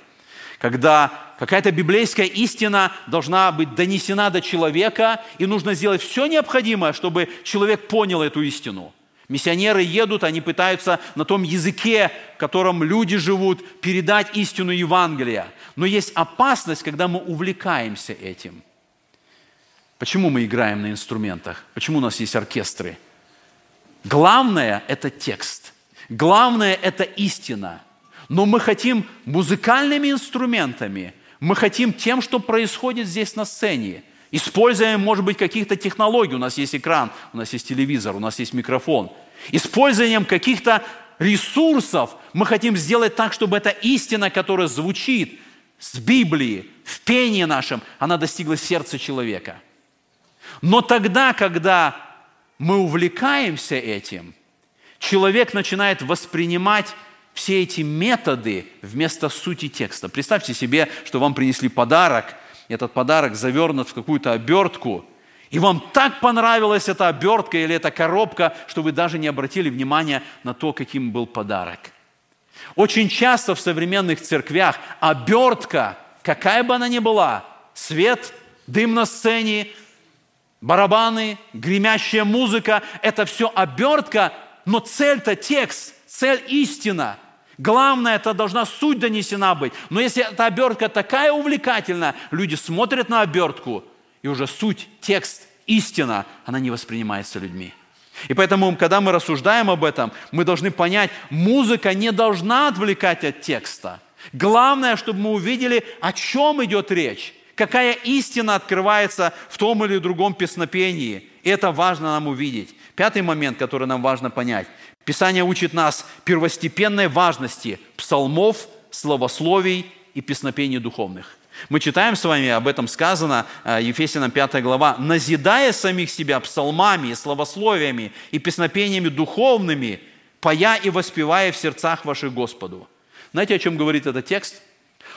Speaker 2: когда какая-то библейская истина должна быть донесена до человека, и нужно сделать все необходимое, чтобы человек понял эту истину. Миссионеры едут, они пытаются на том языке, в котором люди живут, передать истину Евангелия. Но есть опасность, когда мы увлекаемся этим. Почему мы играем на инструментах? Почему у нас есть оркестры? Главное – это текст. Главное – это истина. Но мы хотим музыкальными инструментами, мы хотим тем, что происходит здесь на сцене. Используя, может быть, каких-то технологий. У нас есть экран, у нас есть телевизор, у нас есть микрофон. Использованием каких-то ресурсов мы хотим сделать так, чтобы эта истина, которая звучит с Библии, в пении нашем, она достигла сердца человека. Но тогда, когда мы увлекаемся этим – человек начинает воспринимать все эти методы вместо сути текста. Представьте себе, что вам принесли подарок, этот подарок завернут в какую-то обертку, и вам так понравилась эта обертка или эта коробка, что вы даже не обратили внимания на то, каким был подарок. Очень часто в современных церквях обертка, какая бы она ни была, свет, дым на сцене, барабаны, гремящая музыка, это все обертка но цель-то текст, цель истина. Главное, это должна суть донесена быть. Но если эта обертка такая увлекательная, люди смотрят на обертку, и уже суть, текст, истина, она не воспринимается людьми. И поэтому, когда мы рассуждаем об этом, мы должны понять, музыка не должна отвлекать от текста. Главное, чтобы мы увидели, о чем идет речь, какая истина открывается в том или другом песнопении. И это важно нам увидеть. Пятый момент, который нам важно понять. Писание учит нас первостепенной важности псалмов, словословий и песнопений духовных. Мы читаем с вами, об этом сказано, э, Ефесянам 5 глава, «назидая самих себя псалмами, словословиями и песнопениями духовными, пая и воспевая в сердцах ваших Господу». Знаете, о чем говорит этот текст?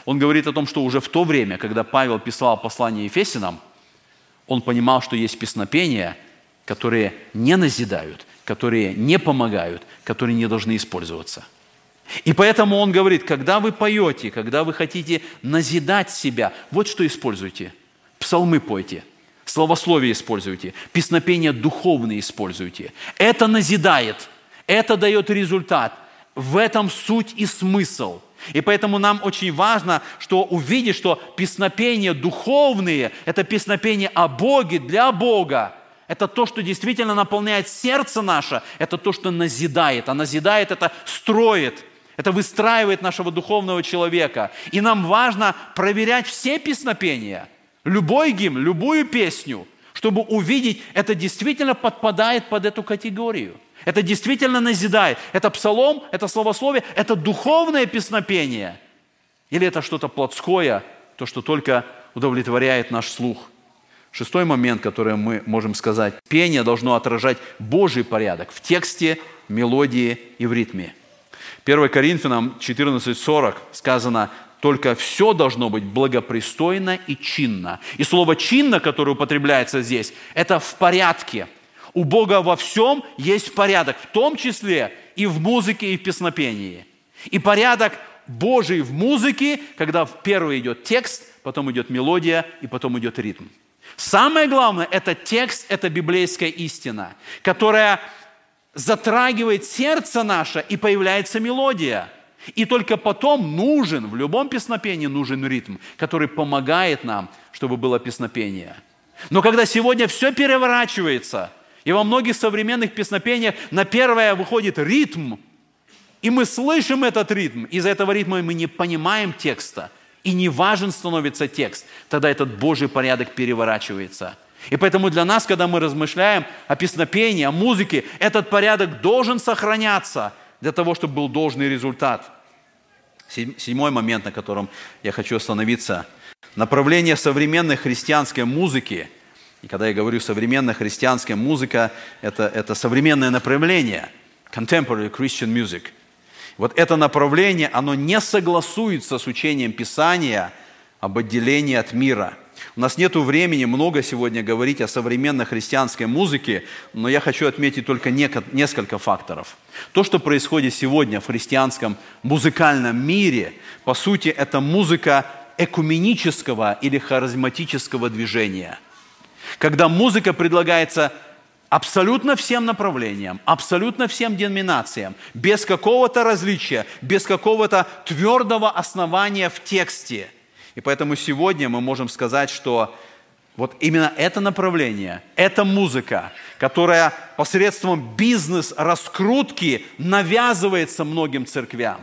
Speaker 2: Он говорит о том, что уже в то время, когда Павел писал послание Ефесянам, он понимал, что есть песнопения, которые не назидают, которые не помогают, которые не должны использоваться. И поэтому он говорит, когда вы поете, когда вы хотите назидать себя, вот что используйте. Псалмы пойте, словословие используйте, песнопения духовные используйте. Это назидает, это дает результат. В этом суть и смысл. И поэтому нам очень важно, что увидеть, что песнопения духовные – это песнопения о Боге, для Бога, это то, что действительно наполняет сердце наше, это то, что назидает. А назидает – это строит, это выстраивает нашего духовного человека. И нам важно проверять все песнопения, любой гимн, любую песню, чтобы увидеть, это действительно подпадает под эту категорию. Это действительно назидает. Это псалом, это словословие, это духовное песнопение. Или это что-то плотское, то, что только удовлетворяет наш слух – Шестой момент, который мы можем сказать. Пение должно отражать Божий порядок в тексте, мелодии и в ритме. 1 Коринфянам 14.40 сказано, только все должно быть благопристойно и чинно. И слово «чинно», которое употребляется здесь, это в порядке. У Бога во всем есть порядок, в том числе и в музыке, и в песнопении. И порядок Божий в музыке, когда первый идет текст, потом идет мелодия, и потом идет ритм. Самое главное – это текст, это библейская истина, которая затрагивает сердце наше, и появляется мелодия. И только потом нужен, в любом песнопении нужен ритм, который помогает нам, чтобы было песнопение. Но когда сегодня все переворачивается, и во многих современных песнопениях на первое выходит ритм, и мы слышим этот ритм, из-за этого ритма мы не понимаем текста – и не важен становится текст, тогда этот Божий порядок переворачивается. И поэтому для нас, когда мы размышляем о песнопении, о музыке, этот порядок должен сохраняться для того, чтобы был должный результат. Седьмой момент, на котором я хочу остановиться. Направление современной христианской музыки. И когда я говорю современная христианская музыка, это, это современное направление. Contemporary Christian Music – вот это направление, оно не согласуется с учением Писания об отделении от мира. У нас нет времени много сегодня говорить о современной христианской музыке, но я хочу отметить только несколько факторов. То, что происходит сегодня в христианском музыкальном мире, по сути, это музыка экуменического или харизматического движения. Когда музыка предлагается абсолютно всем направлениям, абсолютно всем деноминациям, без какого-то различия, без какого-то твердого основания в тексте. И поэтому сегодня мы можем сказать, что вот именно это направление, эта музыка, которая посредством бизнес-раскрутки навязывается многим церквям,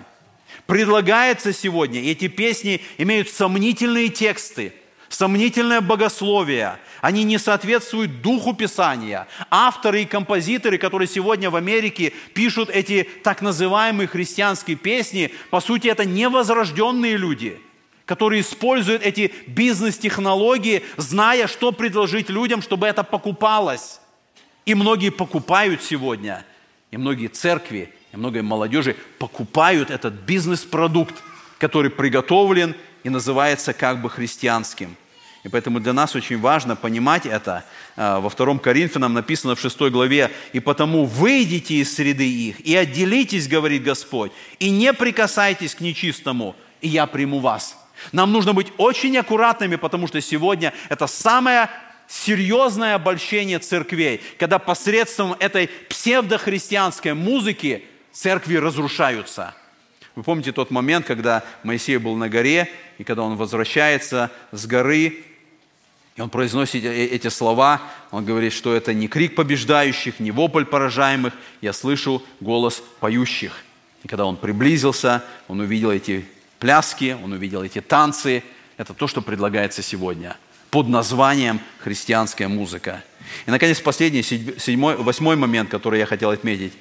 Speaker 2: предлагается сегодня, и эти песни имеют сомнительные тексты, сомнительное богословие, они не соответствуют духу Писания. Авторы и композиторы, которые сегодня в Америке пишут эти так называемые христианские песни, по сути, это невозрожденные люди, которые используют эти бизнес-технологии, зная, что предложить людям, чтобы это покупалось. И многие покупают сегодня, и многие церкви, и многие молодежи покупают этот бизнес-продукт, который приготовлен и называется как бы христианским. И поэтому для нас очень важно понимать это. А, во втором Коринфянам написано в 6 главе, «И потому выйдите из среды их, и отделитесь, говорит Господь, и не прикасайтесь к нечистому, и я приму вас». Нам нужно быть очень аккуратными, потому что сегодня это самое серьезное обольщение церквей, когда посредством этой псевдохристианской музыки церкви разрушаются. Вы помните тот момент, когда Моисей был на горе, и когда он возвращается с горы, и он произносит эти слова, он говорит, что это не крик побеждающих, не вопль поражаемых, я слышу голос поющих. И когда он приблизился, он увидел эти пляски, он увидел эти танцы. Это то, что предлагается сегодня под названием христианская музыка. И, наконец, последний, седьмой, восьмой момент, который я хотел отметить.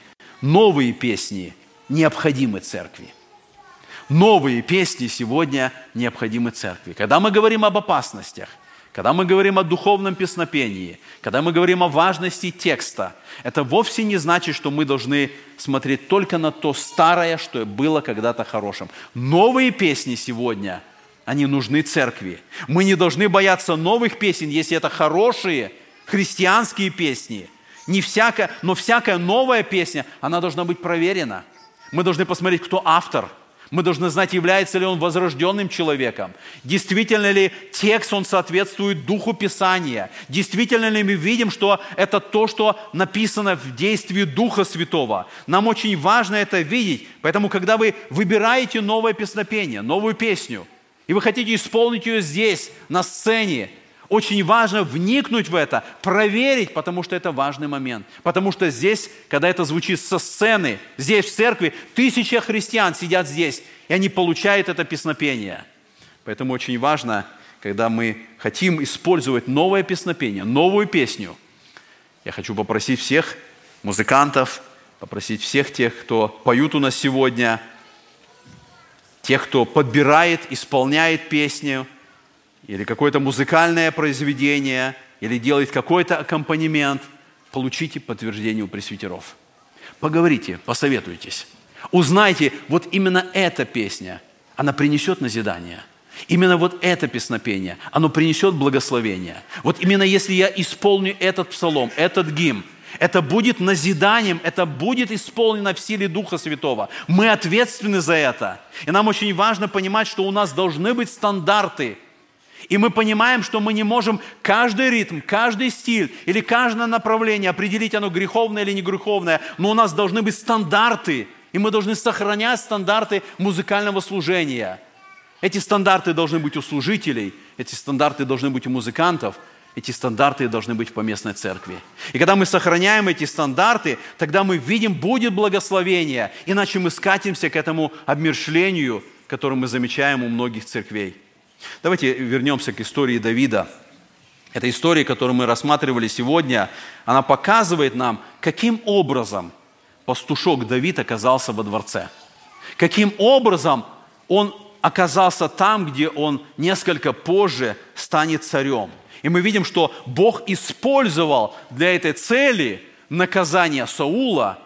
Speaker 2: Новые песни необходимы церкви. Новые песни сегодня необходимы церкви. Когда мы говорим об опасностях, когда мы говорим о духовном песнопении, когда мы говорим о важности текста, это вовсе не значит, что мы должны смотреть только на то старое, что было когда-то хорошим. Новые песни сегодня, они нужны церкви. Мы не должны бояться новых песен, если это хорошие христианские песни. Не всякая, но всякая новая песня, она должна быть проверена. Мы должны посмотреть, кто автор – мы должны знать, является ли он возрожденным человеком. Действительно ли текст, он соответствует духу Писания. Действительно ли мы видим, что это то, что написано в действии Духа Святого. Нам очень важно это видеть. Поэтому, когда вы выбираете новое песнопение, новую песню, и вы хотите исполнить ее здесь, на сцене, очень важно вникнуть в это, проверить, потому что это важный момент. Потому что здесь, когда это звучит со сцены, здесь в церкви, тысячи христиан сидят здесь, и они получают это песнопение. Поэтому очень важно, когда мы хотим использовать новое песнопение, новую песню, я хочу попросить всех музыкантов, попросить всех тех, кто поют у нас сегодня, тех, кто подбирает, исполняет песню – или какое-то музыкальное произведение, или делает какой-то аккомпанемент, получите подтверждение у пресвитеров. Поговорите, посоветуйтесь. Узнайте, вот именно эта песня, она принесет назидание. Именно вот это песнопение, оно принесет благословение. Вот именно если я исполню этот псалом, этот гимн, это будет назиданием, это будет исполнено в силе Духа Святого. Мы ответственны за это. И нам очень важно понимать, что у нас должны быть стандарты – и мы понимаем, что мы не можем каждый ритм, каждый стиль или каждое направление определить, оно греховное или не греховное, но у нас должны быть стандарты, и мы должны сохранять стандарты музыкального служения. Эти стандарты должны быть у служителей, эти стандарты должны быть у музыкантов, эти стандарты должны быть в поместной церкви. И когда мы сохраняем эти стандарты, тогда мы видим, будет благословение, иначе мы скатимся к этому обмершлению, которое мы замечаем у многих церквей. Давайте вернемся к истории Давида. Эта история, которую мы рассматривали сегодня, она показывает нам, каким образом пастушок Давид оказался во дворце. Каким образом он оказался там, где он несколько позже станет царем. И мы видим, что Бог использовал для этой цели наказание Саула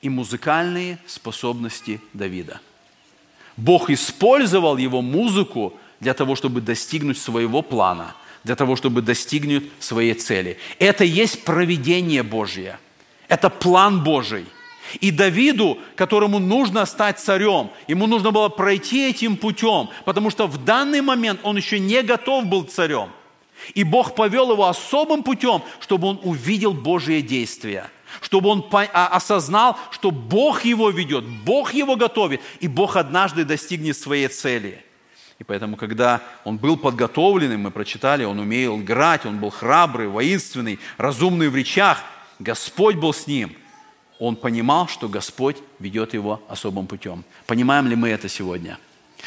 Speaker 2: и музыкальные способности Давида. Бог использовал его музыку для того, чтобы достигнуть своего плана, для того, чтобы достигнуть своей цели. Это есть проведение Божье. Это план Божий. И Давиду, которому нужно стать царем, ему нужно было пройти этим путем, потому что в данный момент он еще не готов был царем. И Бог повел его особым путем, чтобы он увидел Божие действия, чтобы он а, осознал, что Бог его ведет, Бог его готовит, и Бог однажды достигнет своей цели. И поэтому, когда он был подготовленным, мы прочитали, он умел играть, он был храбрый, воинственный, разумный в речах, Господь был с ним. Он понимал, что Господь ведет его особым путем. Понимаем ли мы это сегодня?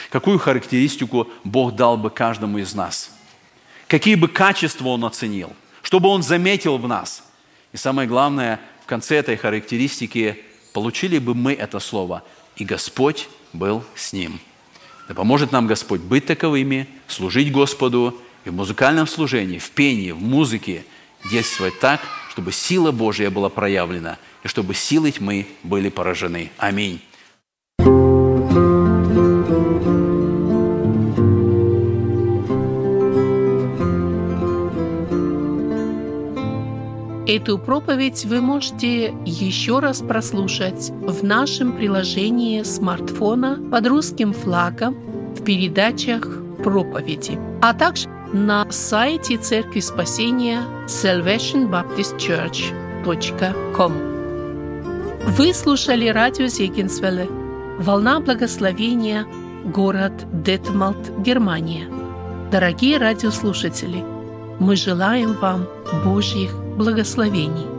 Speaker 2: Какую характеристику Бог дал бы каждому из нас – какие бы качества он оценил, чтобы он заметил в нас. И самое главное, в конце этой характеристики получили бы мы это слово, и Господь был с ним. Да поможет нам Господь быть таковыми, служить Господу и в музыкальном служении, в пении, в музыке действовать так, чтобы сила Божья была проявлена, и чтобы силой тьмы были поражены. Аминь.
Speaker 1: Эту проповедь вы можете еще раз прослушать в нашем приложении смартфона под русским флагом в передачах проповеди, а также на сайте Церкви Спасения salvationbaptistchurch.com. Вы слушали радио Зегенсвелле «Волна благословения», город Детмалт, Германия. Дорогие радиослушатели, мы желаем вам Божьих благословений.